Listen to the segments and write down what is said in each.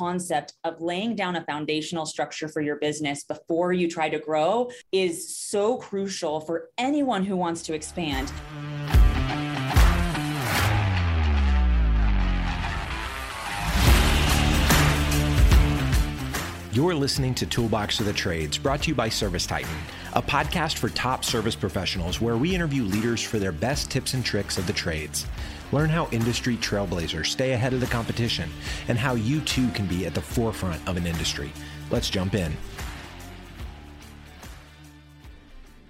concept of laying down a foundational structure for your business before you try to grow is so crucial for anyone who wants to expand. You're listening to Toolbox of the Trades, brought to you by Service Titan, a podcast for top service professionals where we interview leaders for their best tips and tricks of the trades. Learn how industry trailblazers stay ahead of the competition and how you too can be at the forefront of an industry. Let's jump in.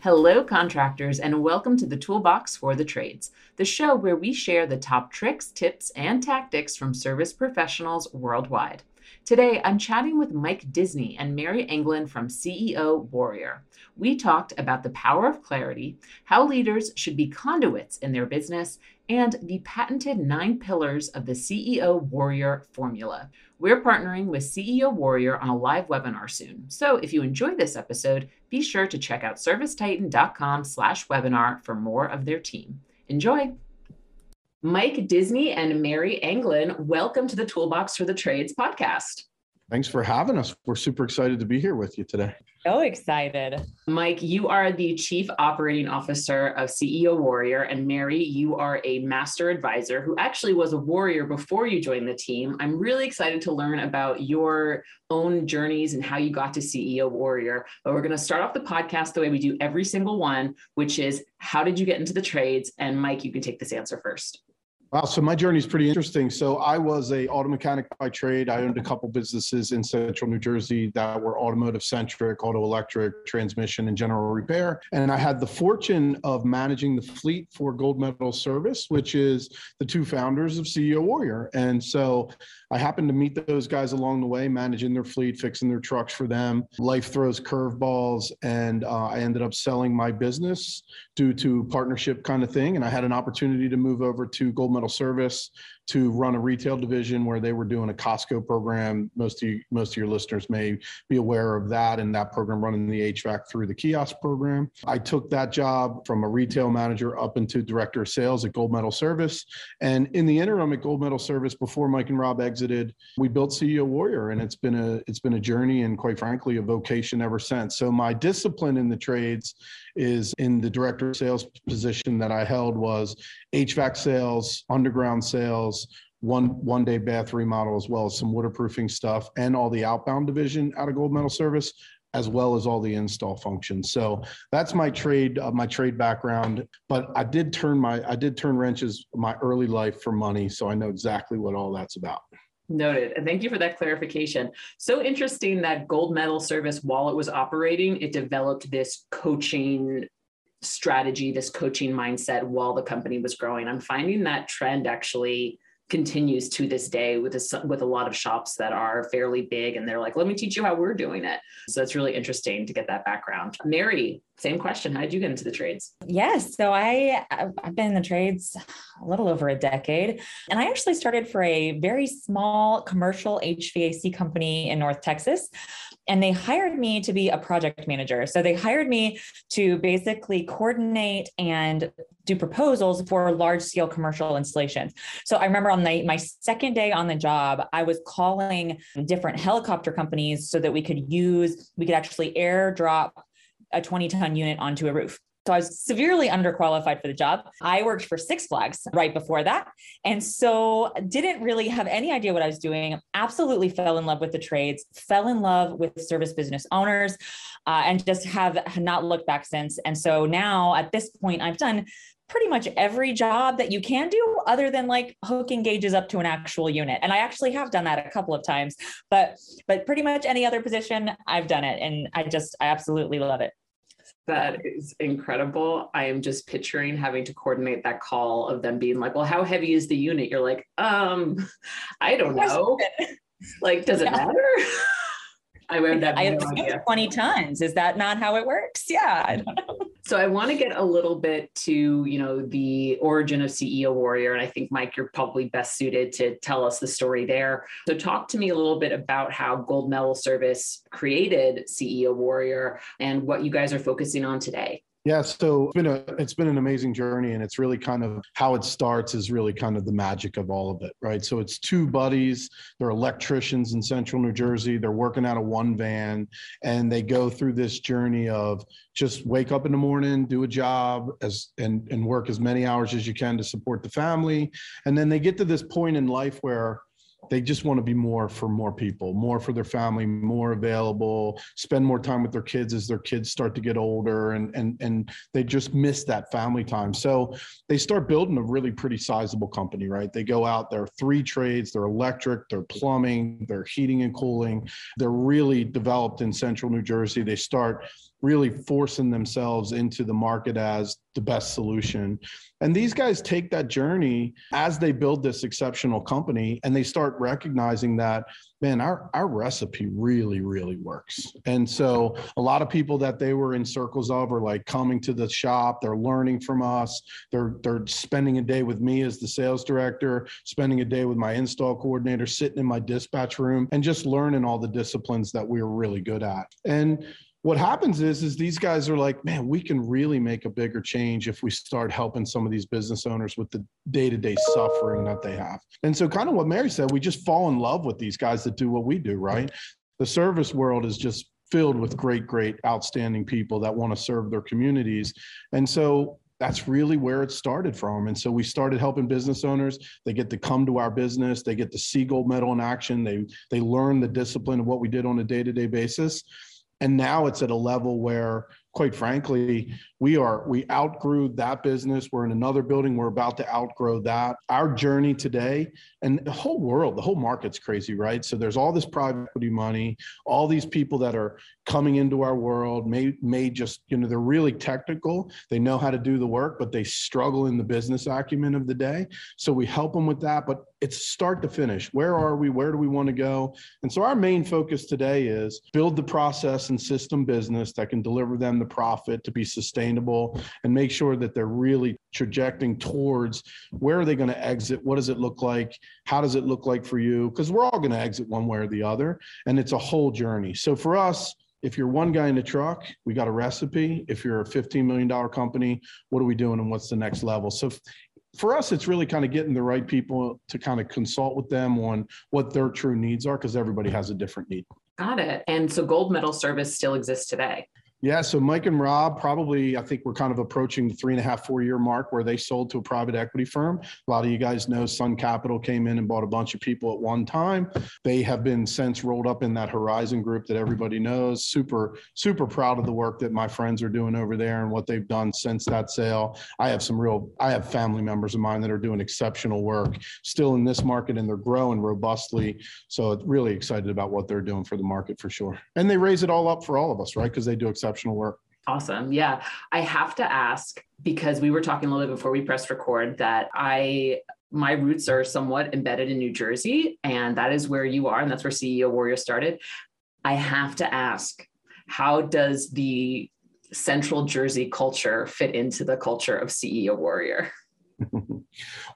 Hello, contractors, and welcome to the Toolbox for the Trades, the show where we share the top tricks, tips, and tactics from service professionals worldwide. Today, I'm chatting with Mike Disney and Mary Anglin from CEO Warrior. We talked about the power of clarity, how leaders should be conduits in their business, and the patented nine pillars of the CEO Warrior formula. We're partnering with CEO Warrior on a live webinar soon. So if you enjoyed this episode, be sure to check out servicetitan.com slash webinar for more of their team. Enjoy! Mike Disney and Mary Anglin, welcome to the Toolbox for the Trades podcast. Thanks for having us. We're super excited to be here with you today. So excited. Mike, you are the Chief Operating Officer of CEO Warrior, and Mary, you are a Master Advisor who actually was a Warrior before you joined the team. I'm really excited to learn about your own journeys and how you got to CEO Warrior. But we're going to start off the podcast the way we do every single one, which is how did you get into the trades? And Mike, you can take this answer first. Wow, so my journey is pretty interesting. So I was a auto mechanic by trade. I owned a couple businesses in central New Jersey that were automotive centric, auto electric, transmission, and general repair. And I had the fortune of managing the fleet for Gold Medal Service, which is the two founders of CEO Warrior. And so I happened to meet those guys along the way, managing their fleet, fixing their trucks for them. Life throws curveballs, and uh, I ended up selling my business due to partnership kind of thing. And I had an opportunity to move over to Gold Medal Service to run a retail division where they were doing a Costco program. Most of you, most of your listeners may be aware of that and that program running the HVAC through the kiosk program. I took that job from a retail manager up into director of sales at Gold Medal Service. And in the interim at Gold Medal Service, before Mike and Rob exited, we built CEO Warrior, and it's been a it's been a journey and quite frankly a vocation ever since. So my discipline in the trades is in the director of sales position that I held was HVAC sales, underground sales, one one day bath remodel as well as some waterproofing stuff and all the outbound division out of gold medal service as well as all the install functions so that's my trade uh, my trade background but i did turn my i did turn wrenches my early life for money so i know exactly what all that's about Noted. And thank you for that clarification. So interesting that Gold Medal Service, while it was operating, it developed this coaching strategy, this coaching mindset while the company was growing. I'm finding that trend actually continues to this day with a, with a lot of shops that are fairly big and they're like let me teach you how we're doing it. So it's really interesting to get that background. Mary same question. How did you get into the trades? Yes. So i i've been in the trades a little over a decade. And i actually started for a very small commercial hvac company in north texas. And they hired me to be a project manager. So they hired me to basically coordinate and do proposals for large scale commercial installations. So I remember on the, my second day on the job, I was calling different helicopter companies so that we could use, we could actually airdrop a 20 ton unit onto a roof. So I was severely underqualified for the job. I worked for Six Flags right before that. And so didn't really have any idea what I was doing. Absolutely fell in love with the trades, fell in love with service business owners, uh, and just have not looked back since. And so now at this point, I've done pretty much every job that you can do other than like hooking gauges up to an actual unit and i actually have done that a couple of times but but pretty much any other position i've done it and i just i absolutely love it that is incredible. I am just picturing having to coordinate that call of them being like, well, how heavy is the unit? You're like, um, I don't know. like, does it yeah. matter? I would have I no idea. 20 tons. Is that not how it works? Yeah. I don't know. So I want to get a little bit to, you know, the origin of CEO Warrior. And I think, Mike, you're probably best suited to tell us the story there. So talk to me a little bit about how Gold Medal Service created CEO Warrior and what you guys are focusing on today. Yeah, so it's been a it's been an amazing journey, and it's really kind of how it starts is really kind of the magic of all of it, right? So it's two buddies, they're electricians in Central New Jersey. They're working out of one van, and they go through this journey of just wake up in the morning, do a job as and and work as many hours as you can to support the family, and then they get to this point in life where they just want to be more for more people, more for their family, more available, spend more time with their kids as their kids start to get older and and and they just miss that family time. So they start building a really pretty sizable company, right? They go out, there are three trades, they're electric, they're plumbing, they're heating and cooling. They're really developed in central New Jersey. They start really forcing themselves into the market as the best solution. And these guys take that journey as they build this exceptional company and they start recognizing that, man, our, our recipe really, really works. And so a lot of people that they were in circles of are like coming to the shop, they're learning from us, they're they're spending a day with me as the sales director, spending a day with my install coordinator, sitting in my dispatch room and just learning all the disciplines that we we're really good at. And what happens is is these guys are like man we can really make a bigger change if we start helping some of these business owners with the day-to-day suffering that they have and so kind of what mary said we just fall in love with these guys that do what we do right the service world is just filled with great great outstanding people that want to serve their communities and so that's really where it started from. And so we started helping business owners. They get to come to our business. They get to see gold medal in action. They they learn the discipline of what we did on a day-to-day basis and now it's at a level where quite frankly we are we outgrew that business. We're in another building. We're about to outgrow that. Our journey today and the whole world the whole market's crazy right? So there's all this private equity money all these people that are coming into our world may may just you know they're really technical. They know how to do the work but they struggle in the business acumen of the day. So we help them with that but it's start to finish. Where are we? Where do we want to go? And so our main focus today is build the process and system business that can deliver them the profit to be sustainable and make sure that they're really trajecting towards where are they going to exit what does it look like how does it look like for you because we're all going to exit one way or the other and it's a whole journey so for us if you're one guy in the truck, we got a recipe. If you're a $15 million company, what are we doing and what's the next level? So for us, it's really kind of getting the right people to kind of consult with them on what their true needs are because everybody has a different need. Got it. And so gold medal service still exists today. Yeah, so Mike and Rob probably, I think we're kind of approaching the three and a half, four year mark where they sold to a private equity firm. A lot of you guys know Sun Capital came in and bought a bunch of people at one time. They have been since rolled up in that Horizon group that everybody knows. Super, super proud of the work that my friends are doing over there and what they've done since that sale. I have some real, I have family members of mine that are doing exceptional work still in this market and they're growing robustly. So really excited about what they're doing for the market for sure. And they raise it all up for all of us, right? Because they do exceptional exceptional work. Awesome. Yeah. I have to ask because we were talking a little bit before we pressed record that I my roots are somewhat embedded in New Jersey, and that is where you are, and that's where CEO Warrior started. I have to ask, how does the Central Jersey culture fit into the culture of CEO Warrior?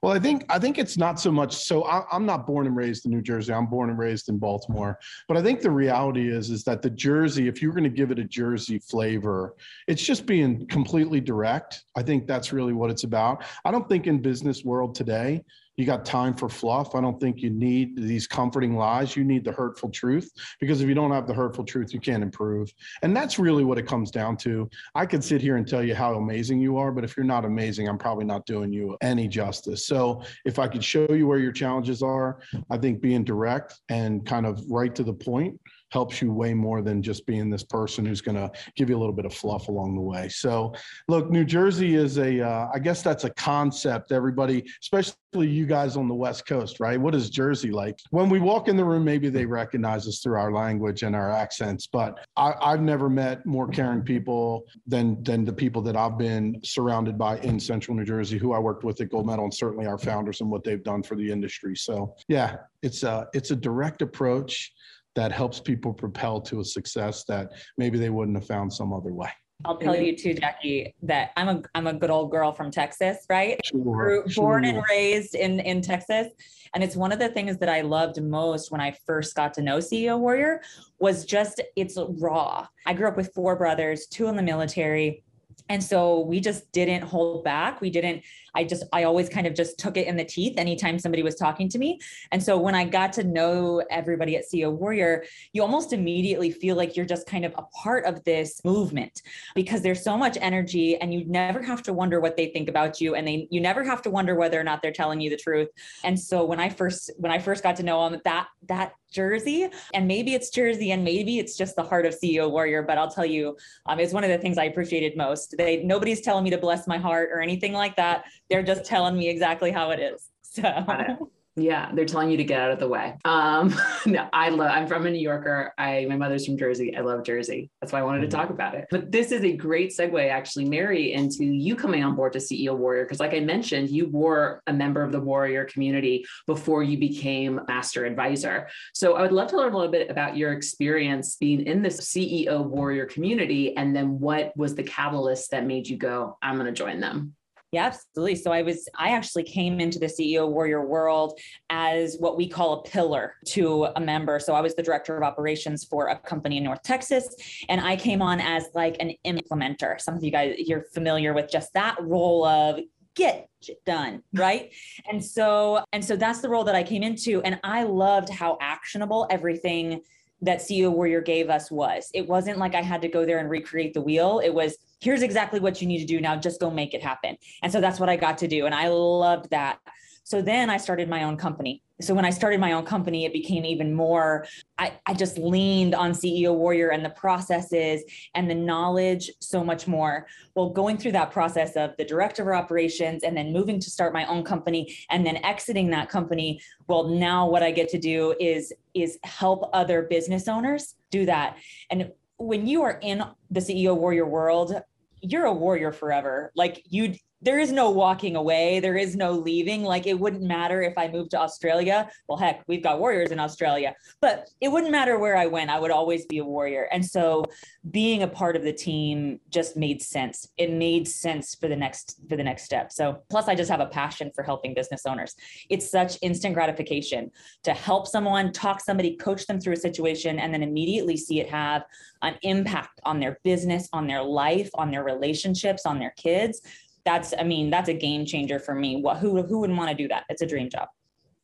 Well, I think I think it's not so much. So I, am not born and raised in New Jersey. I'm born and raised in Baltimore. But I think the reality is is that the Jersey, if you're going to give it a Jersey flavor, it's just being completely direct. I think that's really what it's about. I don't think in business world today you got time for fluff. I don't think you need these comforting lies. You need the hurtful truth because if you don't have the hurtful truth, you can't improve. And that's really what it comes down to. I could sit here and tell you how amazing you are, but if you're not amazing, I'm probably not doing you any justice. So if I could show you where your challenges are, I think being direct and kind of right to the point helps you way more than just being this person who's going to give you a little bit of fluff along the way. So, look, New Jersey is a, uh, I guess that's a concept. Everybody, especially you guys on the West Coast, right? What is Jersey like? When we walk in the room, maybe they recognize us through our language and our accents, but I, I've never met more caring people than than the people that I've been surrounded by in Central New Jersey, who I worked with at Gold Medal, and certainly our founders and what they've done for the industry. So, yeah, it's a it's a direct approach that helps people propel to a success that maybe they wouldn't have found some other way. I'll tell you too, Jackie, that I'm a I'm a good old girl from Texas, right? Sure, Born and raised in in Texas, and it's one of the things that I loved most when I first got to know CEO Warrior was just it's raw. I grew up with four brothers, two in the military, And so we just didn't hold back. We didn't, I just, I always kind of just took it in the teeth anytime somebody was talking to me. And so when I got to know everybody at CEO Warrior, you almost immediately feel like you're just kind of a part of this movement because there's so much energy and you never have to wonder what they think about you. And they, you never have to wonder whether or not they're telling you the truth. And so when I first, when I first got to know them, that, that jersey and maybe it's jersey and maybe it's just the heart of ceo warrior but i'll tell you um, it's one of the things i appreciated most they nobody's telling me to bless my heart or anything like that they're just telling me exactly how it is so yeah, they're telling you to get out of the way. Um, no, I love. I'm from a New Yorker. I my mother's from Jersey. I love Jersey. That's why I wanted to mm-hmm. talk about it. But this is a great segue, actually, Mary, into you coming on board to CEO Warrior because, like I mentioned, you were a member of the Warrior community before you became Master Advisor. So I would love to learn a little bit about your experience being in this CEO Warrior community, and then what was the catalyst that made you go, "I'm going to join them." Yeah, absolutely. So I was, I actually came into the CEO Warrior world as what we call a pillar to a member. So I was the director of operations for a company in North Texas, and I came on as like an implementer. Some of you guys, you're familiar with just that role of get done right and so and so that's the role that i came into and i loved how actionable everything that CEO Warrior gave us was. It wasn't like I had to go there and recreate the wheel. It was here's exactly what you need to do now, just go make it happen. And so that's what I got to do. And I loved that. So then I started my own company. So when I started my own company, it became even more, I, I just leaned on CEO Warrior and the processes and the knowledge so much more. Well, going through that process of the director of operations and then moving to start my own company and then exiting that company, well, now what I get to do is is help other business owners do that. And when you are in the CEO Warrior world, you're a warrior forever. Like you there is no walking away. There is no leaving. Like it wouldn't matter if I moved to Australia. Well, heck, we've got warriors in Australia, but it wouldn't matter where I went. I would always be a warrior. And so being a part of the team just made sense. It made sense for the next for the next step. So plus I just have a passion for helping business owners. It's such instant gratification to help someone, talk somebody, coach them through a situation and then immediately see it have an impact on their business, on their life, on their relationships, on their kids that's, I mean, that's a game changer for me. What, who, who wouldn't want to do that? It's a dream job.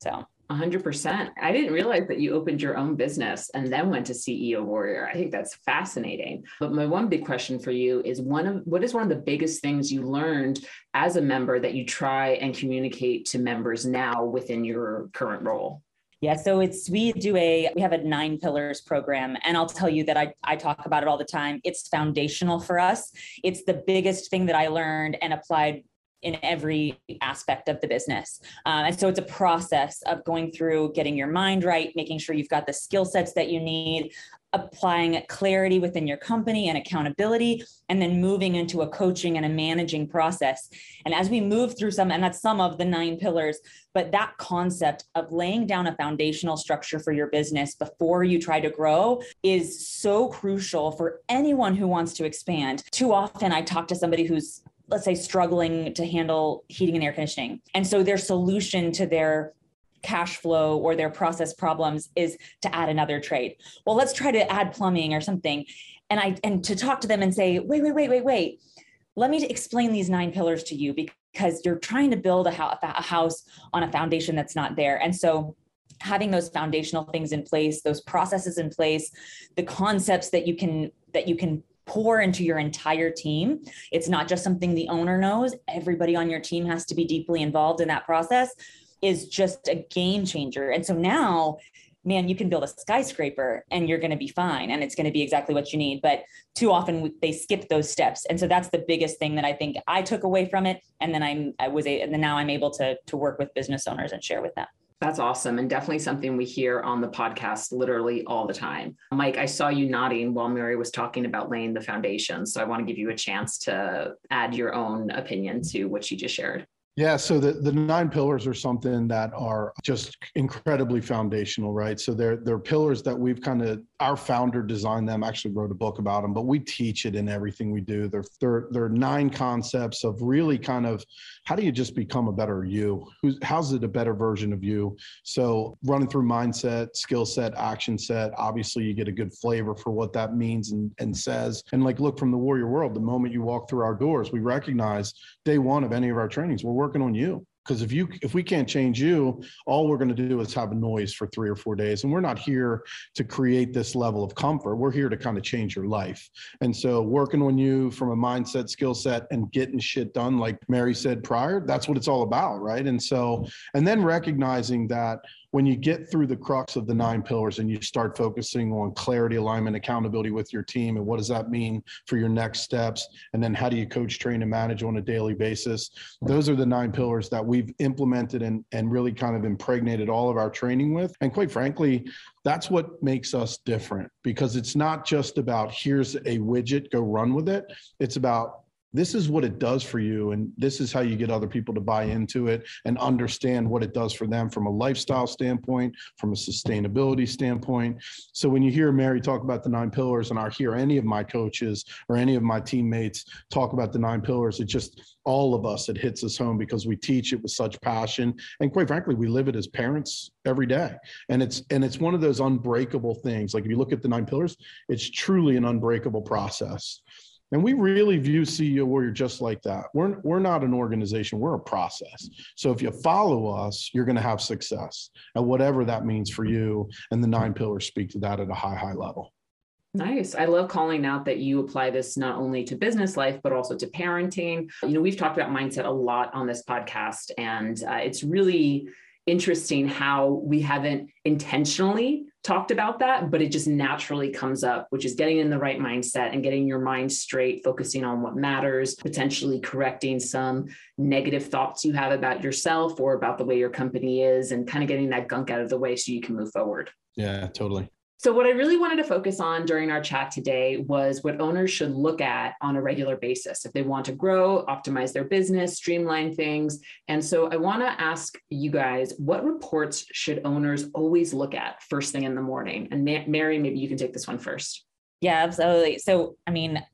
So 100%. I didn't realize that you opened your own business and then went to CEO Warrior. I think that's fascinating. But my one big question for you is one of what is one of the biggest things you learned as a member that you try and communicate to members now within your current role? Yeah, so it's we do a we have a nine pillars program, and I'll tell you that I I talk about it all the time. It's foundational for us. It's the biggest thing that I learned and applied in every aspect of the business. Um, and so it's a process of going through getting your mind right, making sure you've got the skill sets that you need, applying clarity within your company and accountability, and then moving into a coaching and a managing process. And as we move through some, and that's some of the nine pillars, but that concept of laying down a foundational structure for your business before you try to grow is so crucial for anyone who wants to expand. Too often, I talk to somebody who's let's say struggling to handle heating and air conditioning. And so their solution to their cash flow or their process problems is to add another trade. Well, let's try to add plumbing or something. And I and to talk to them and say, wait, wait, wait, wait, wait. Let me explain these nine pillars to you because you're trying to build a house on a foundation that's not there. And so having those foundational things in place, those processes in place, the concepts that you can that you can pour into your entire team. It's not just something the owner knows. Everybody on your team has to be deeply involved in that process is just a game changer. And so now, man, you can build a skyscraper and you're going to be fine and it's going to be exactly what you need. But too often they skip those steps. And so that's the biggest thing that I think I took away from it. And then I'm, I was, a, and then now I'm able to, to work with business owners and share with them. That's awesome. And definitely something we hear on the podcast literally all the time. Mike, I saw you nodding while Mary was talking about laying the foundation. So I want to give you a chance to add your own opinion to what she just shared. Yeah, so the, the nine pillars are something that are just incredibly foundational, right? So they're they're pillars that we've kind of our founder designed them, actually wrote a book about them, but we teach it in everything we do. There are nine concepts of really kind of how do you just become a better you? Who's, how's it a better version of you? So running through mindset, skill set, action set, obviously you get a good flavor for what that means and, and says. And like, look from the warrior world, the moment you walk through our doors, we recognize day one of any of our trainings, we're working on you because if you if we can't change you all we're going to do is have a noise for three or four days and we're not here to create this level of comfort. We're here to kind of change your life. And so working on you from a mindset skill set and getting shit done like mary said prior that's what it's all about right? And so and then recognizing that when you get through the crux of the nine pillars and you start focusing on clarity, alignment, accountability with your team, and what does that mean for your next steps? And then how do you coach, train, and manage on a daily basis? Those are the nine pillars that we've implemented and, and really kind of impregnated all of our training with. And quite frankly, that's what makes us different because it's not just about here's a widget, go run with it. It's about this is what it does for you and this is how you get other people to buy into it and understand what it does for them from a lifestyle standpoint from a sustainability standpoint. So when you hear mary talk about the nine pillars and i hear any of my coaches or any of my teammates talk about the nine pillars it just all of us it hits us home because we teach it with such passion. And quite frankly we live it as parents every day. And it's and it's one of those unbreakable things. Like if you look at the nine pillars it's truly an unbreakable process and we really view CEO Warrior just like that. We're, we're not an organization, we're a process. So if you follow us, you're going to have success and whatever that means for you. And the nine pillars speak to that at a high, high level. Nice. I love calling out that you apply this not only to business life, but also to parenting. You know, we've talked about mindset a lot on this podcast, and uh, it's really interesting how we haven't intentionally talked about that, but it just naturally comes up, which is getting in the right mindset and getting your mind straight, focusing on what matters, potentially correcting some negative thoughts you have about yourself or about the way your company is, and kind of getting that gunk out of the way so you can move forward. Yeah, totally. So, what I really wanted to focus on during our chat today was what owners should look at on a regular basis if they want to grow, optimize their business, streamline things. And so, I want to ask you guys what reports should owners always look at first thing in the morning? And Mary, maybe you can take this one first. Yeah, absolutely. So, I mean,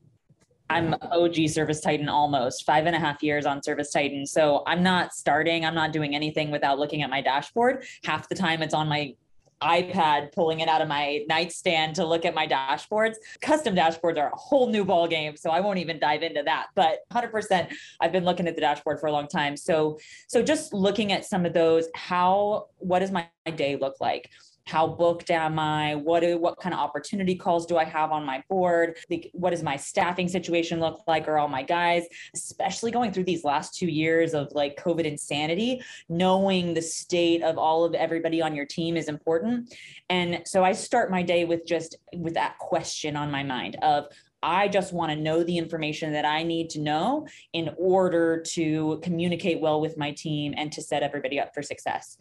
I'm OG ServiceTitan almost five and a half years on ServiceTitan. So I'm not starting, I'm not doing anything without looking at my dashboard. Half the time it's on my iPad, pulling it out of my nightstand to look at my dashboards. Custom dashboards are a whole new ball game, so I won't even dive into that. But 100%, I've been looking at the dashboard for a long time. So, so just looking at some of those, how what does my day look like? How booked am i? What do, what kind of opportunity calls do i have on my board? Like, what does my staffing situation look like or all my guys? Especially going through these last two years of like covid insanity knowing the state of all of everybody on your team is important. And so i start my day with just with that question on my mind of I just want to know the information that I need to know in order to communicate well with my team and to set everybody up for success.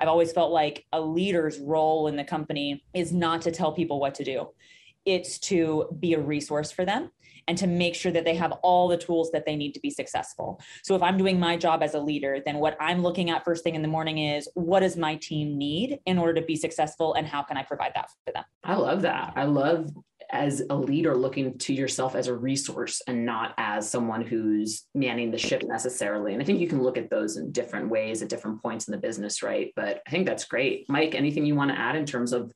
I've always felt like a leader's role in the company is not to tell people what to do, it's to be a resource for them and to make sure that they have all the tools that they need to be successful. So if I'm doing my job as a leader, then what I'm looking at first thing in the morning is what does my team need in order to be successful and how can I provide that for them? I love that. I love as a leader looking to yourself as a resource and not as someone who's manning the ship necessarily. And I think you can look at those in different ways at different points in the business, right? But I think that's great. Mike, anything you want to add in terms of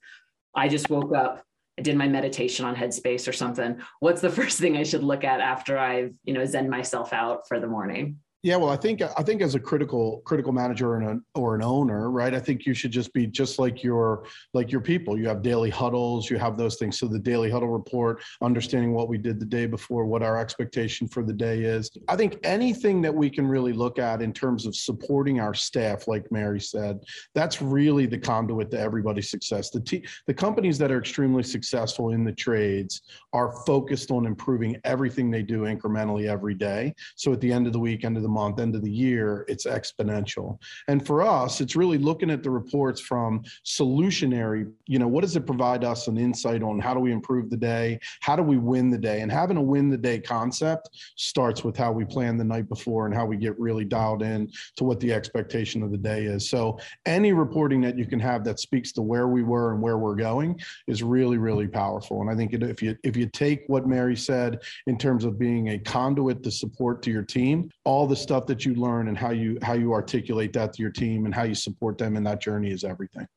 I just woke up, I did my meditation on Headspace or something. What's the first thing I should look at after I've, you know, zen myself out for the morning? Yeah, well, I think I think as a critical critical manager and an or an owner, right? I think you should just be just like your like your people. You have daily huddles, you have those things. So the daily huddle report, understanding what we did the day before, what our expectation for the day is. I think anything that we can really look at in terms of supporting our staff, like Mary said, that's really the conduit to everybody's success. The t- the companies that are extremely successful in the trades are focused on improving everything they do incrementally every day. So at the end of the week, end of the month, end of the year, it's exponential. And for us, it's really looking at the reports from solutionary, you know, what does it provide us an insight on how do we improve the day? How do we win the day? And having a win the day concept starts with how we plan the night before and how we get really dialed in to what the expectation of the day is. So any reporting that you can have that speaks to where we were and where we're going is really, really powerful. And I think if you if you take what Mary said in terms of being a conduit to support to your team, all the stuff that you learn and how you how you articulate that to your team and how you support them in that journey is everything.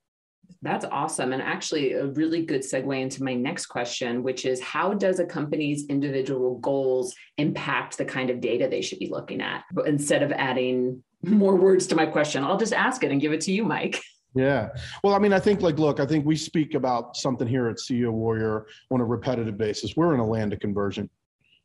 That's awesome. And actually, a really good segue into my next question, which is how does a company's individual goals impact the kind of data they should be looking at? Instead of adding more words to my question, I'll just ask it and give it to you, Mike. Yeah. Well, I mean, I think like, look, I think we speak about something here at CEO Warrior on a repetitive basis. We're in a land of conversion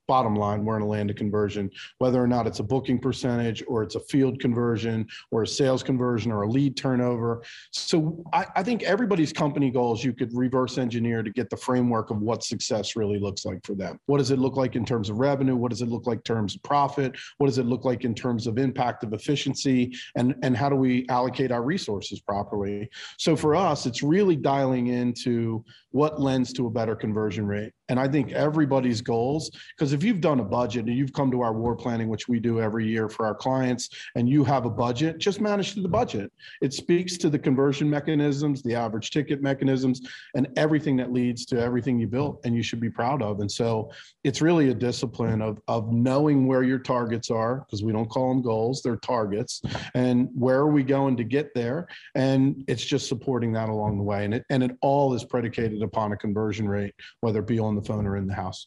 bottom line, we're in a land of conversion, whether or not it's a booking percentage or it's a field conversion or a sales conversion or a lead turnover. So I, I, think everybody's company goals you could reverse engineer to get the framework of what success really looks like for them. What does it look like in terms of revenue? What does it look like in terms of profit? What does it look like in terms of impact of efficiency? And, and how do we allocate our resources properly? So for us, it's really dialing into what lends to a better conversion rate. And I think everybody's goals, because if you've done a budget and you've come to our war planning, which we do every year for our clients, and you have a budget, just manage to the budget. It speaks to the conversion mechanisms, the average ticket mechanisms, and everything that leads to everything you built and you should be proud of. And so it's really a discipline of, of knowing where your targets are, because we don't call them goals, they're targets, and where are we going to get there? And it's just supporting that along the way. And it, and it all is predicated upon a conversion rate, whether it be on the the phone or in the house.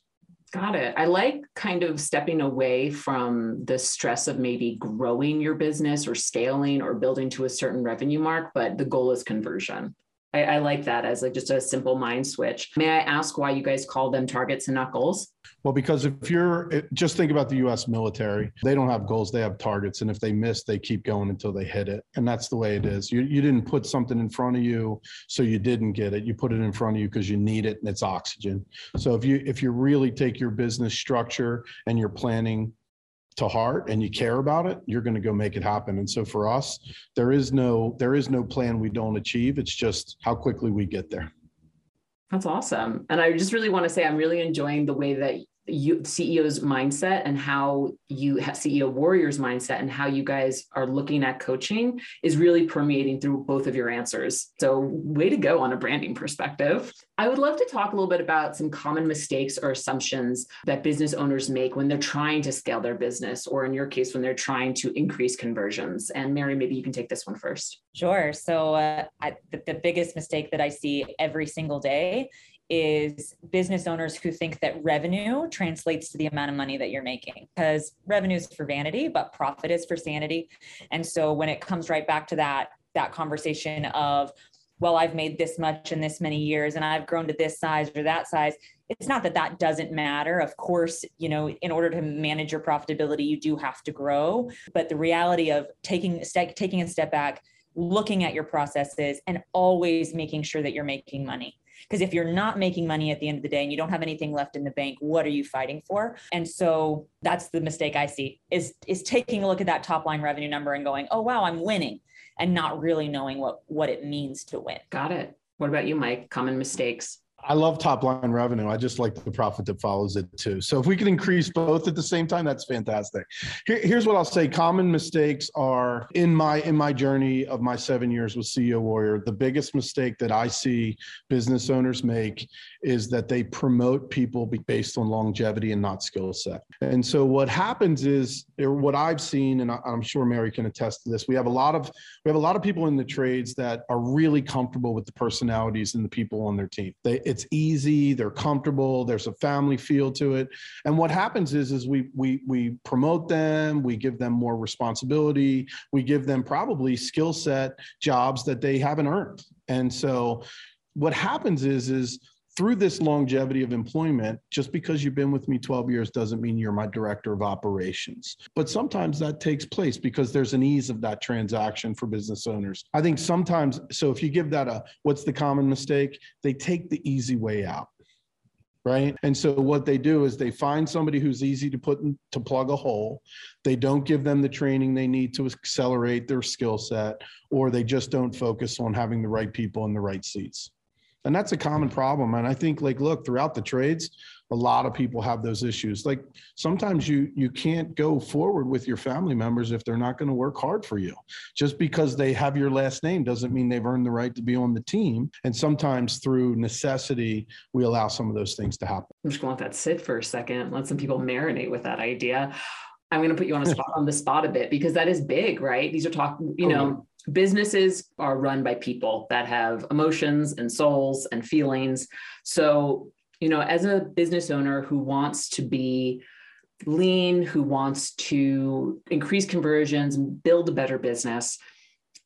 Got it. I like kind of stepping away from the stress of maybe growing your business or scaling or building to a certain revenue mark, but the goal is conversion. I, I like that as like just a simple mind switch. May I ask why you guys call them targets and not goals? Well, because if you're just think about the US military, they don't have goals, they have targets. And if they miss, they keep going until they hit it. And that's the way it is. You, you didn't put something in front of you so you didn't get it. You put it in front of you because you need it and it's oxygen. So if you if you really take your business structure and your planning to heart and you care about it you're going to go make it happen. And so for us there is no there is no plan we don't achieve. It's just how quickly we get there. That's awesome. And i just really want to say i'm really enjoying the way that you CEO's mindset and how you have CEO Warriors mindset and how you guys are looking at coaching is really permeating through both of your answers. So, way to go on a branding perspective. I would love to talk a little bit about some common mistakes or assumptions that business owners make when they're trying to scale their business, or in your case, when they're trying to increase conversions. And Mary, maybe you can take this one first. Sure. So, uh, I, the, the biggest mistake that I see every single day is business owners who think that revenue translates to the amount of money that you're making because revenue is for vanity but profit is for sanity. And so when it comes right back to that that conversation of well i've made this much in this many years and i've grown to this size or that size it's not that that doesn't matter. Of course you know in order to manage your profitability you do have to grow. But the reality of taking taking a step back looking at your processes and always making sure that you're making money because if you're not making money at the end of the day and you don't have anything left in the bank, what are you fighting for? And so that's the mistake I see is is taking a look at that top line revenue number and going, "Oh wow, I'm winning." And not really knowing what what it means to win. Got it. What about you, Mike? Common mistakes. I love top line revenue. I just like the profit that follows it too. So if we can increase both at the same time, that's fantastic. Here, here's what I'll say: common mistakes are in my in my journey of my seven years with CEO Warrior. The biggest mistake that I see business owners make is that they promote people based on longevity and not skill set. And so what happens is, or what I've seen, and I'm sure Mary can attest to this, we have a lot of we have a lot of people in the trades that are really comfortable with the personalities and the people on their team. They it's easy, they're comfortable, there's a family feel to it. And what happens is is we we we promote them, we give them more responsibility, we give them probably skill set jobs that they haven't earned. And so what happens is is through this longevity of employment, just because you've been with me 12 years doesn't mean you're my director of operations. But sometimes that takes place because there's an ease of that transaction for business owners. I think sometimes, so if you give that a what's the common mistake, they take the easy way out. right? And so what they do is they find somebody who's easy to put in, to plug a hole. They don't give them the training they need to accelerate their skill set, or they just don't focus on having the right people in the right seats. And that's a common problem. And I think like, look, throughout the trades, a lot of people have those issues. Like sometimes you you can't go forward with your family members if they're not going to work hard for you. Just because they have your last name doesn't mean they've earned the right to be on the team. And sometimes through necessity, we allow some of those things to happen. I'm just going to let that sit for a second. Let some people marinate with that idea. I'm going to put you on a spot on the spot a bit because that is big, right? These are talking, you oh, know, businesses are run by people that have emotions and souls and feelings. So, you know, as a business owner who wants to be lean, who wants to increase conversions and build a better business,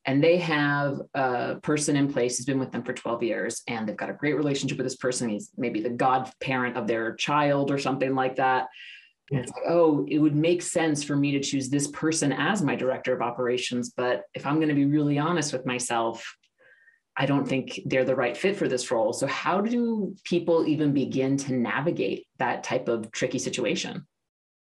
and they have a person in place who's been with them for 12 years and they've got a great relationship with this person. He's maybe the godparent of their child or something like that and it's like, oh, it would make sense for me to choose this person as my director of operations. But if I'm going to be really honest with myself, I don't think they're the right fit for this role. So, how do people even begin to navigate that type of tricky situation?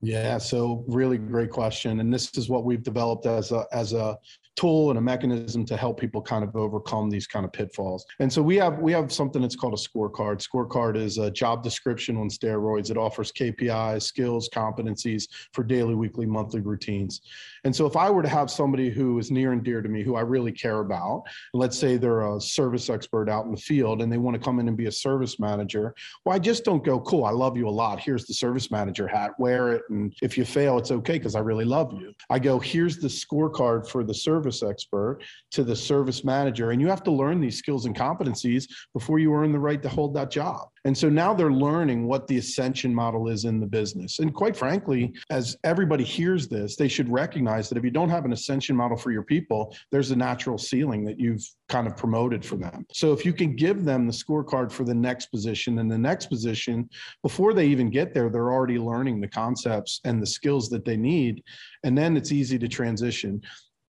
Yeah, so really great question, and this is what we've developed as a as a tool and a mechanism to help people kind of overcome these kind of pitfalls. And so we have we have something that's called a scorecard. Scorecard is a job description on steroids. It offers KPIs, skills, competencies for daily, weekly, monthly routines. And so if I were to have somebody who is near and dear to me, who I really care about, let's say they're a service expert out in the field and they want to come in and be a service manager, well, I just don't go, cool, I love you a lot. Here's the service manager hat, wear it. And if you fail, it's okay because I really love you. I go, here's the scorecard for the service service expert to the service manager. And you have to learn these skills and competencies before you earn the right to hold that job. And so now they're learning what the ascension model is in the business. And quite frankly, as everybody hears this, they should recognize that if you don't have an ascension model for your people, there's a natural ceiling that you've kind of promoted for them. So if you can give them the scorecard for the next position and the next position, before they even get there, they're already learning the concepts and the skills that they need. And then it's easy to transition.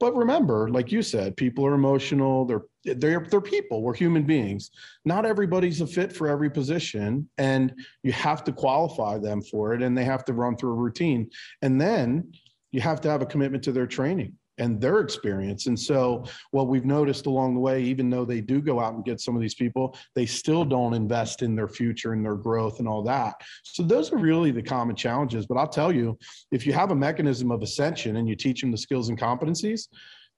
But remember, like you said, people are emotional. They're they're they're people. We're human beings. Not everybody's a fit for every position, and you have to qualify them for it, and they have to run through a routine, and then you have to have a commitment to their training and their experience. And so, what we've noticed along the way, even though they do go out and get some of these people, they still don't invest in their future and their growth and all that. So, those are really the common challenges. But I'll tell you, if you have a mechanism of ascension and you teach them the skills and competencies,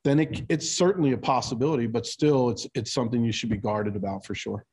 then it, it's certainly a possibility, but still, it's it's something you should be guarded about for sure.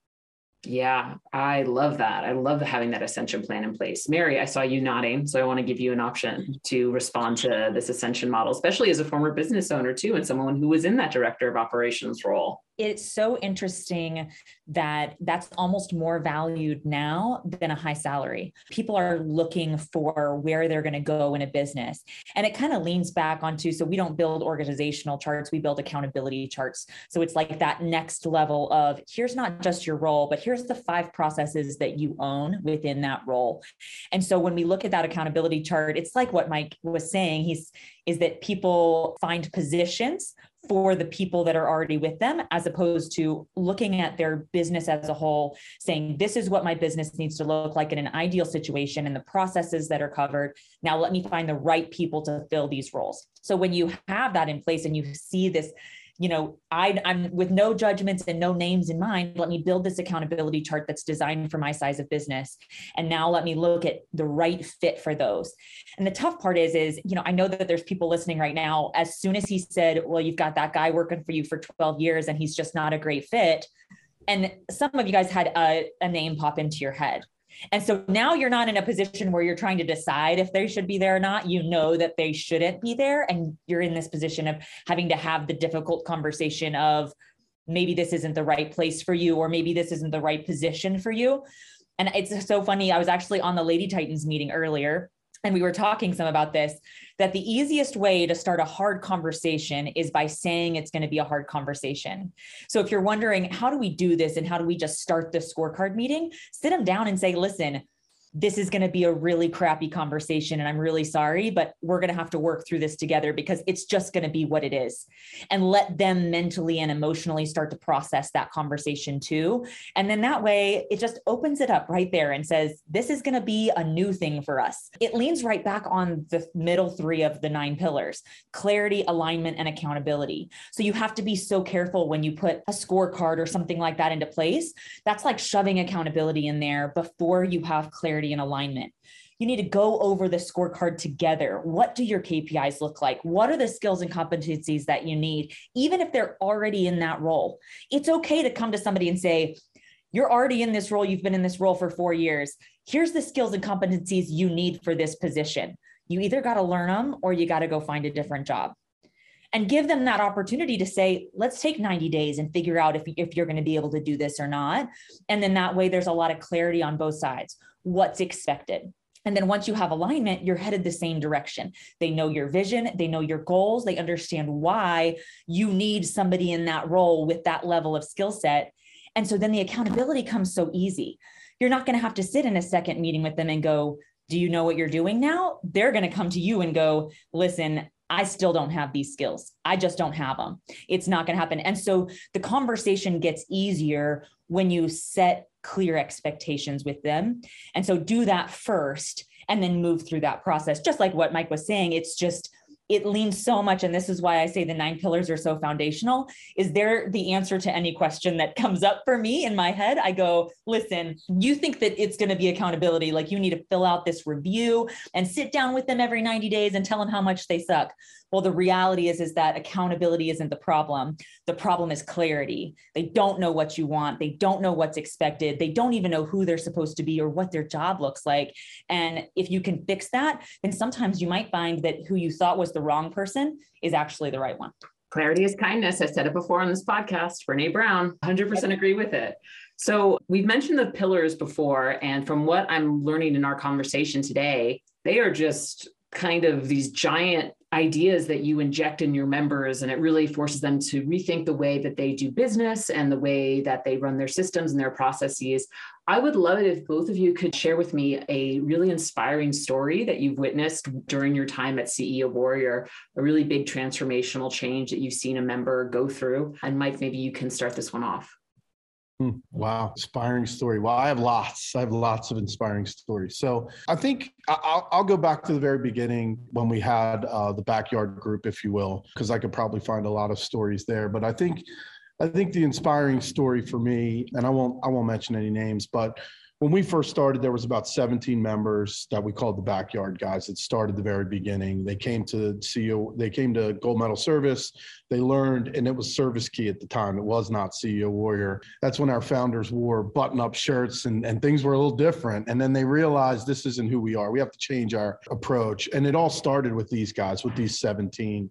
Yeah, I love that. I love having that ascension plan in place. Mary, I saw you nodding, so I want to give you an option to respond to this ascension model, especially as a former business owner too, and someone who was in that director of operations role it's so interesting that that's almost more valued now than a high salary. People are looking for where they're going to go in a business. And it kind of leans back onto so we don't build organizational charts, we build accountability charts. So it's like that next level of here's not just your role, but here's the five processes that you own within that role. And so when we look at that accountability chart, it's like what Mike was saying. He's is that people find positions for the people that are already with them, as opposed to looking at their business as a whole, saying, This is what my business needs to look like in an ideal situation and the processes that are covered. Now, let me find the right people to fill these roles. So, when you have that in place and you see this you know, I, I'm with no judgments and no names in mind. Let me build this accountability chart that's designed for my size of business. And now let me look at the right fit for those. And the tough part is, is, you know, I know that there's people listening right now. As soon as he said, well, you've got that guy working for you for 12 years and he's just not a great fit. And some of you guys had a, a name pop into your head. And so now you're not in a position where you're trying to decide if they should be there or not. You know that they shouldn't be there. And you're in this position of having to have the difficult conversation of maybe this isn't the right place for you, or maybe this isn't the right position for you. And it's so funny. I was actually on the Lady Titans meeting earlier and we were talking some about this that the easiest way to start a hard conversation is by saying it's going to be a hard conversation. So if you're wondering how do we do this and how do we just start the scorecard meeting, sit them down and say, "Listen, this is going to be a really crappy conversation and I'm really sorry, but we're going to have to work through this together because it's just going to be what it is. And let them mentally and emotionally start to process that conversation too. And then that way it just opens it up right there and says, this is going to be a new thing for us. It leans right back on the middle three of the nine pillars clarity, alignment, and accountability. So you have to be so careful when you put a scorecard or something like that into place. That's like shoving accountability in there before you have clarity and alignment. You need to go over the scorecard together. What do your KPIs look like? What are the skills and competencies that you need, even if they're already in that role? It's okay to come to somebody and say, You're already in this role. You've been in this role for four years. Here's the skills and competencies you need for this position. You either got to learn them or you got to go find a different job and give them that opportunity to say, let's take 90 days and figure out if, if you're going to be able to do this or not. And then that way, there's a lot of clarity on both sides what's expected. And then once you have alignment, you're headed the same direction. They know your vision, they know your goals, they understand why you need somebody in that role with that level of skill set. And so then the accountability comes so easy. You're not going to have to sit in a second meeting with them and go, Do you know what you're doing now? They're going to come to you and go, Listen, I still don't have these skills. I just don't have them. It's not going to happen. And so the conversation gets easier when you set clear expectations with them. And so do that first and then move through that process. Just like what Mike was saying, it's just it leans so much and this is why i say the nine pillars are so foundational is there the answer to any question that comes up for me in my head i go listen you think that it's going to be accountability like you need to fill out this review and sit down with them every 90 days and tell them how much they suck well the reality is is that accountability isn't the problem. The problem is clarity. They don't know what you want. They don't know what's expected. They don't even know who they're supposed to be or what their job looks like. And if you can fix that then sometimes you might find that who you thought was the wrong person is actually the right one. Clarity is kindness. I said it before on this podcast. Brené Brown 100% agree with it. So we've mentioned the pillars before and from what i'm learning in our conversation today they are just kind of these giant ideas that you inject in your members and it really forces them to rethink the way that they do business and the way that they run their systems and their processes. I would love it if both of you could share with me a really inspiring story that you've witnessed during your time at ceo warrior a really big transformational change that you've seen a member go through and mike maybe you can start this one off wow, inspiring story. Well, I have lots. I have lots of inspiring stories. So I think I'll, I'll go back to the very beginning when we had uh, the backyard group, if you will, because I could probably find a lot of stories there. But I think, I think the inspiring story for me, and I won't, I won't mention any names, but when we first started, there was about 17 members that we called the backyard guys that started the very beginning. They came to CEO, they came to Gold Medal Service. They learned, and it was Service Key at the time. It was not CEO Warrior. That's when our founders wore button-up shirts and, and things were a little different. And then they realized this isn't who we are. We have to change our approach. And it all started with these guys, with these 17.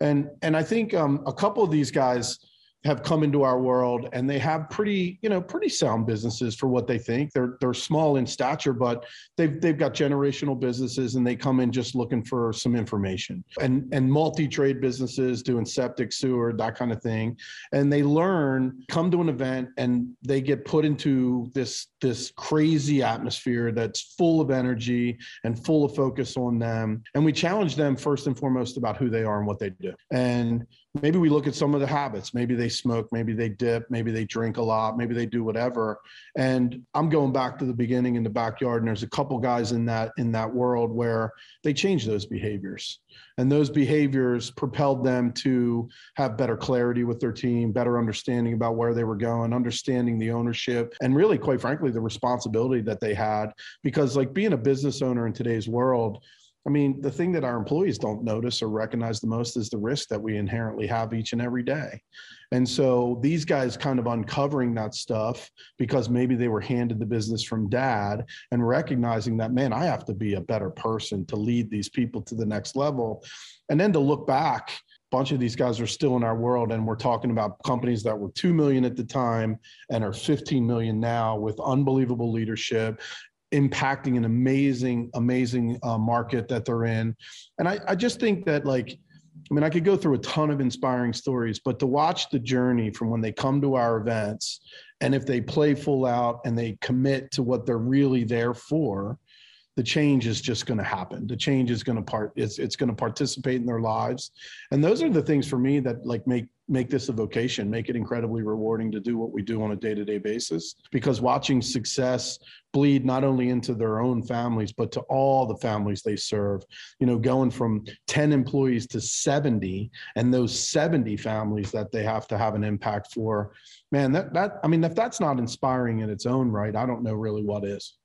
And and I think um, a couple of these guys have come into our world and they have pretty you know pretty sound businesses for what they think. They're they're small in stature but they've they've got generational businesses and they come in just looking for some information. And and multi-trade businesses doing septic sewer that kind of thing. And they learn come to an event and they get put into this this crazy atmosphere that's full of energy and full of focus on them. And we challenge them first and foremost about who they are and what they do. And maybe we look at some of the habits. Maybe they smoke maybe they dip maybe they drink a lot maybe they do whatever. And i'm going back to the beginning in the backyard and there's a couple guys in that in that world where they change those behaviors. And those behaviors propelled them to have better clarity with their team better understanding about where they were going understanding the ownership and really quite frankly the responsibility that they had. Because like being a business owner in today's world I mean, the thing that our employees don't notice or recognize the most is the risk that we inherently have each and every day. And so these guys kind of uncovering that stuff because maybe they were handed the business from dad and recognizing that, man, I have to be a better person to lead these people to the next level. And then to look back, a bunch of these guys are still in our world and we're talking about companies that were 2 million at the time and are 15 million now with unbelievable leadership impacting an amazing, amazing uh, market that they're in. And I, I just think that like, I mean, I could go through a ton of inspiring stories, but to watch the journey from when they come to our events And if they play full out and they commit to what they're really there for, the change is just going to happen. The change is going to part it's it's going to participate in their lives. And those are the things for me that like make make this a vocation, make it incredibly rewarding to do what we do on a day-to-day basis because watching success bleed not only into their own families but to all the families they serve. You know, going from 10 employees to 70 and those 70 families that they have to have an impact for. Man, that that I mean if that's not inspiring in its own right, I don't know really what is.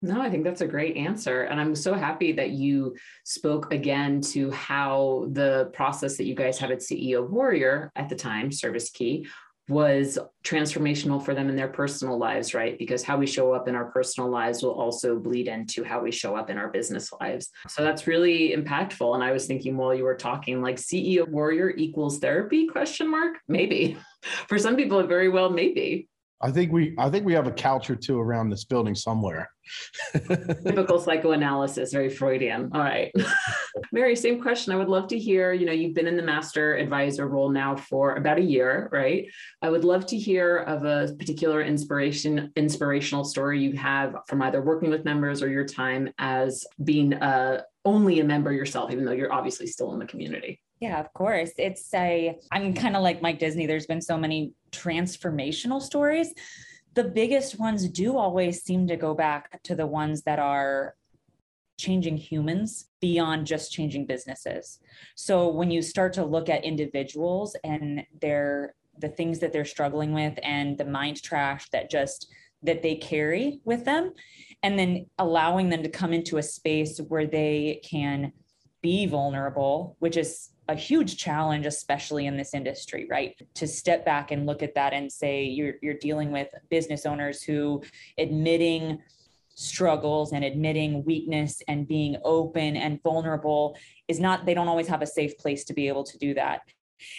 No, I think that's a great answer. And I'm so happy that you spoke again to how the process that you guys had at CEO Warrior at the time, Service Key, was transformational for them in their personal lives, right? Because how we show up in our personal lives will also bleed into how we show up in our business lives. So that's really impactful. And I was thinking while you were talking, like CEO Warrior equals therapy? Question mark? Maybe. For some people, it very well may be. I think we I think we have a couch or two around this building somewhere. Typical psychoanalysis, very Freudian. All right. Mary, same question. I would love to hear, you know, you've been in the master advisor role now for about a year, right? I would love to hear of a particular inspiration, inspirational story you have from either working with members or your time as being uh, only a member yourself, even though you're obviously still in the community. Yeah, of course. It's a, I'm kind of like Mike Disney. There's been so many transformational stories. The biggest ones do always seem to go back to the ones that are changing humans beyond just changing businesses. So when you start to look at individuals and their the things that they're struggling with and the mind trash that just that they carry with them and then allowing them to come into a space where they can be vulnerable, which is a huge challenge, especially in this industry, right? To step back and look at that and say you're you're dealing with business owners who admitting struggles and admitting weakness and being open and vulnerable is not they don't always have a safe place to be able to do that.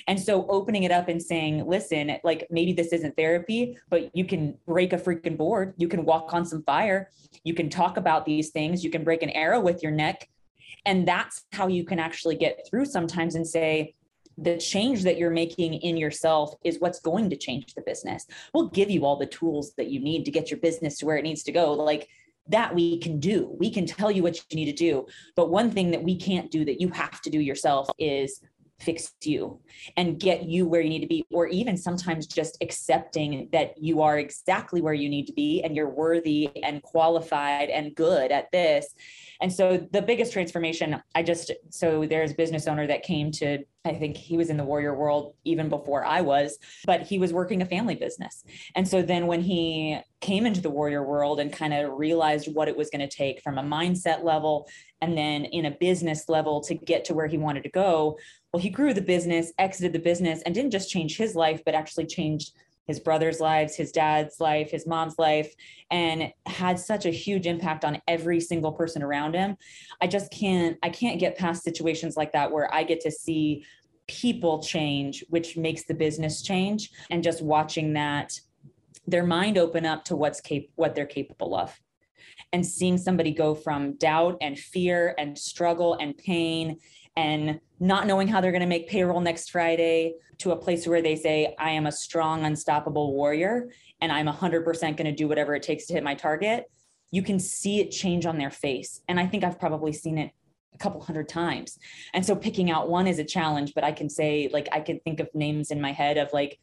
And so opening it up and saying, listen, like maybe this isn't therapy, but you can break a freaking board, you can walk on some fire, you can talk about these things, you can break an arrow with your neck and that's how you can actually get through sometimes and say, the change that you're making in yourself is what's going to change the business. We'll give you all the tools that you need to get your business to where it needs to go. Like that we can do. We can tell you what you need to do. But one thing that we can't do that you have to do yourself is fix you and get you where you need to be or even sometimes just accepting that you are exactly where you need to be and you're worthy and qualified and good at this and so the biggest transformation, I just, so there's a business owner that came to, I think he was in the warrior world even before I was, but he was working a family business. And so then when he came into the warrior world and kind of realized what it was going to take from a mindset level and then in a business level to get to where he wanted to go, well, he grew the business, exited the business, and didn't just change his life, but actually changed his brother's lives, his dad's life, his mom's life, and had such a huge impact on every single person around him. I just can't, I can't get past situations like that where I get to see people change, which makes the business change. And just watching that, their mind open up to what's cap- what they're capable of. And seeing somebody go from doubt and fear and struggle and pain and not knowing how they're going to make payroll next Friday to a place where they say, I am a strong, unstoppable warrior and I'm 100% going to do whatever it takes to hit my target, you can see it change on their face. And I think I've probably seen it a couple hundred times. And so picking out one is a challenge, but I can say, like, I can think of names in my head of like,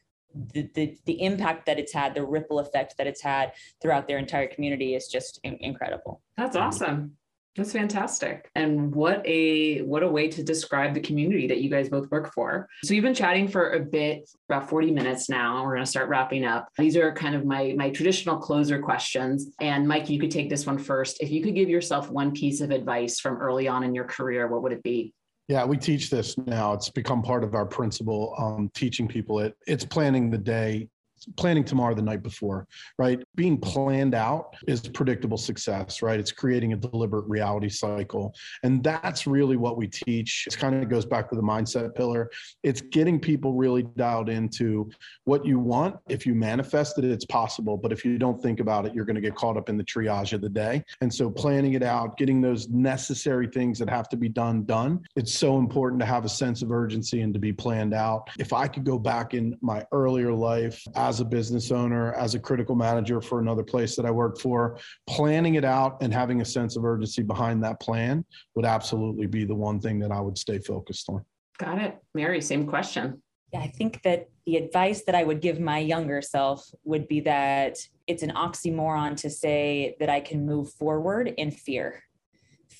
the, the, the impact that it's had, the ripple effect that it's had throughout their entire community is just in- incredible. That's awesome. That's fantastic. And what a what a way to describe the community that you guys both work for. So you've been chatting for a bit, about 40 minutes now. We're going to start wrapping up. These are kind of my my traditional closer questions. And Mike, you could take this one first. If you could give yourself one piece of advice from early on in your career, what would it be? Yeah, we teach this now. It's become part of our principle, um, teaching people it. It's planning the day planning tomorrow the night before, right? Being planned out is predictable success, right? It's creating a deliberate reality cycle. And that's really what we teach. It kind of goes back to the mindset pillar. It's getting people really dialed into what you want. If you manifest it, it's possible. But if you don't think about it, you're going to get caught up in the triage of the day. And so planning it out, getting those necessary things that have to be done, done. It's so important to have a sense of urgency and to be planned out. If I could go back in my earlier life, as a business owner, as a critical manager for another place that I worked for, planning it out and having a sense of urgency behind that plan would absolutely be the one thing that I would stay focused on. Got it. Mary, same question. Yeah, I think that the advice that I would give my younger self would be that it's an oxymoron to say that I can move forward in fear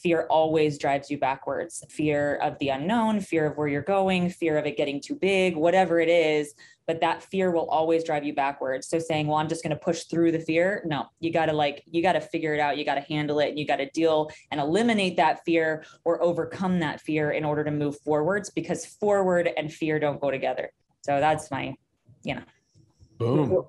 fear always drives you backwards fear of the unknown, fear of where you're going, fear of it getting too big, whatever it is. But that fear will always drive you backwards. So saying, well, I'm just going to push through the fear. No, you got to like, you got to figure it out. You got to handle it and you got to deal and eliminate that fear or overcome that fear in order to move forwards because forward and fear don't go together. So that's my, you know. Boom.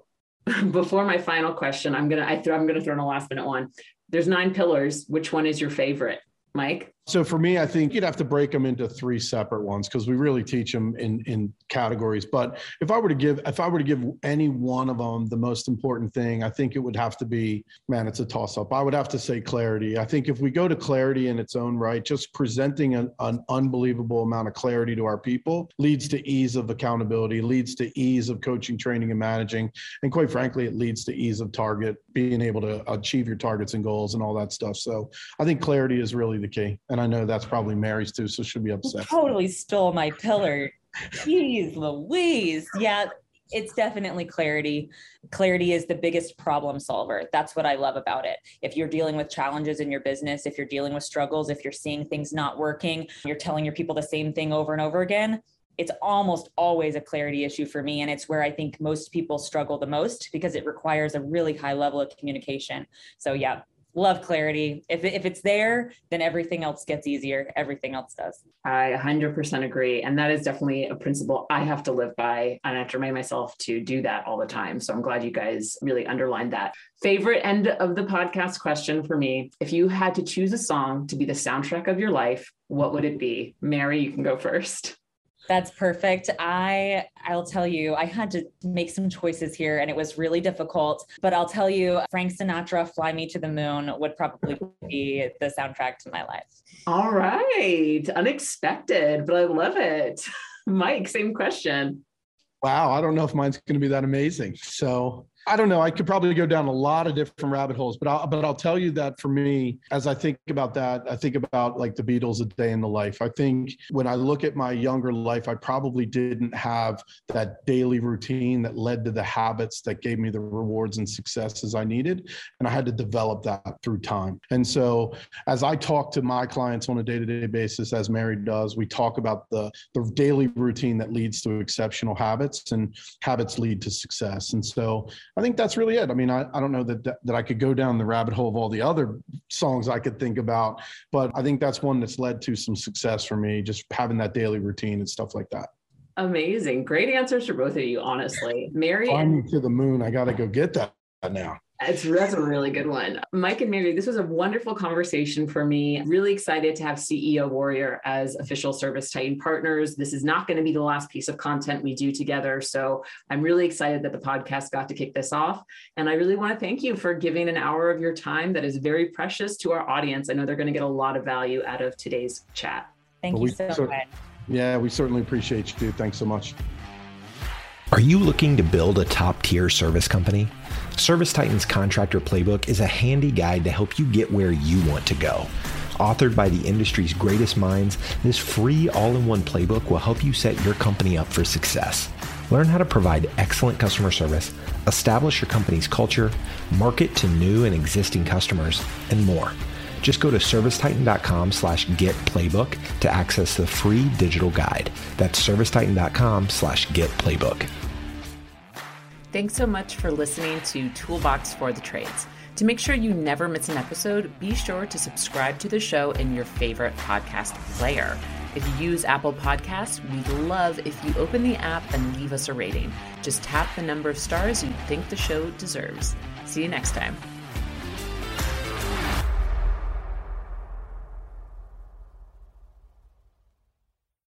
Before my final question, I'm gonna I throw I'm gonna throw in a last minute one. There's nine pillars. Which one is your favorite? Mike? So for me, I think you'd have to break them into three separate ones because we really teach them in in categories. But if I were to give if I were to give any one of them the most important thing, I think it would have to be man, it's a toss up. I would have to say clarity. I think if we go to clarity in its own right, just presenting an, an unbelievable amount of clarity to our people leads to ease of accountability, leads to ease of coaching, training, and managing, and quite frankly, it leads to ease of target, being able to achieve your targets and goals and all that stuff. So I think clarity is really the key. And and I know that's probably Mary's too, so she'll be upset. You totally stole my pillar. Jeez Louise. Yeah, it's definitely clarity. Clarity is the biggest problem solver. That's what I love about it. If you're dealing with challenges in your business, if you're dealing with struggles, if you're seeing things not working, you're telling your people the same thing over and over again, it's almost always a clarity issue for me. And it's where I think most people struggle the most because it requires a really high level of communication. So, yeah, love clarity. If, if it's there, then everything else gets easier. Everything else does. I 100% agree. And that is definitely a principle I have to live by. And I have to remind myself to do that all the time. So I'm glad you guys really underlined that. Favorite end of the podcast question for me if you had to choose a song to be the soundtrack of your life, what would it be? Mary, you can go first. That's perfect. I I'll tell you, I had to make some choices here and it was really difficult, but I'll tell you Frank Sinatra Fly Me to the Moon would probably be the soundtrack to my life. All right. Unexpected, but I love it. Mike, same question. Wow, I don't know if mine's going to be that amazing. So I don't know. I could probably go down a lot of different rabbit holes, but I'll, but I'll tell you that for me, as I think about that, I think about like the Beatles, a day in the life. I think when I look at my younger life, I probably didn't have that daily routine that led to the habits that gave me the rewards and successes I needed. And I had to develop that through time. And so as I talk to my clients on a day-to-day basis, as Mary does, we talk about the, the daily routine that leads to exceptional habits and habits lead to success. And so I think that's really it. I mean, I, I don't know that, that, that I could go down the rabbit hole of all the other songs I could think about, but I think that's one that's led to some success for me, just having that daily routine and stuff like that. Amazing. Great answers for both of you, honestly. Mary. Me to the moon. I got to go get that now. It's, that's a really good one. Mike and Mary, this was a wonderful conversation for me. Really excited to have CEO Warrior as official Service Titan partners. This is not going to be the last piece of content we do together. So I'm really excited that the podcast got to kick this off. And I really want to thank you for giving an hour of your time that is very precious to our audience. I know they're going to get a lot of value out of today's chat. Thank well, you so cer- much. Yeah, we certainly appreciate you, dude. Thanks so much. Are you looking to build a top tier service company? Service Titan's Contractor Playbook is a handy guide to help you get where you want to go. Authored by the industry's greatest minds, this free all in one playbook will help you set your company up for success. Learn how to provide excellent customer service, establish your company's culture, market to new and existing customers, and more. Just go to servicetitan.com slash get playbook to access the free digital guide. That's servicetitan.com slash get playbook. Thanks so much for listening to Toolbox for the Trades. To make sure you never miss an episode, be sure to subscribe to the show in your favorite podcast player. If you use Apple Podcasts, we'd love if you open the app and leave us a rating. Just tap the number of stars you think the show deserves. See you next time.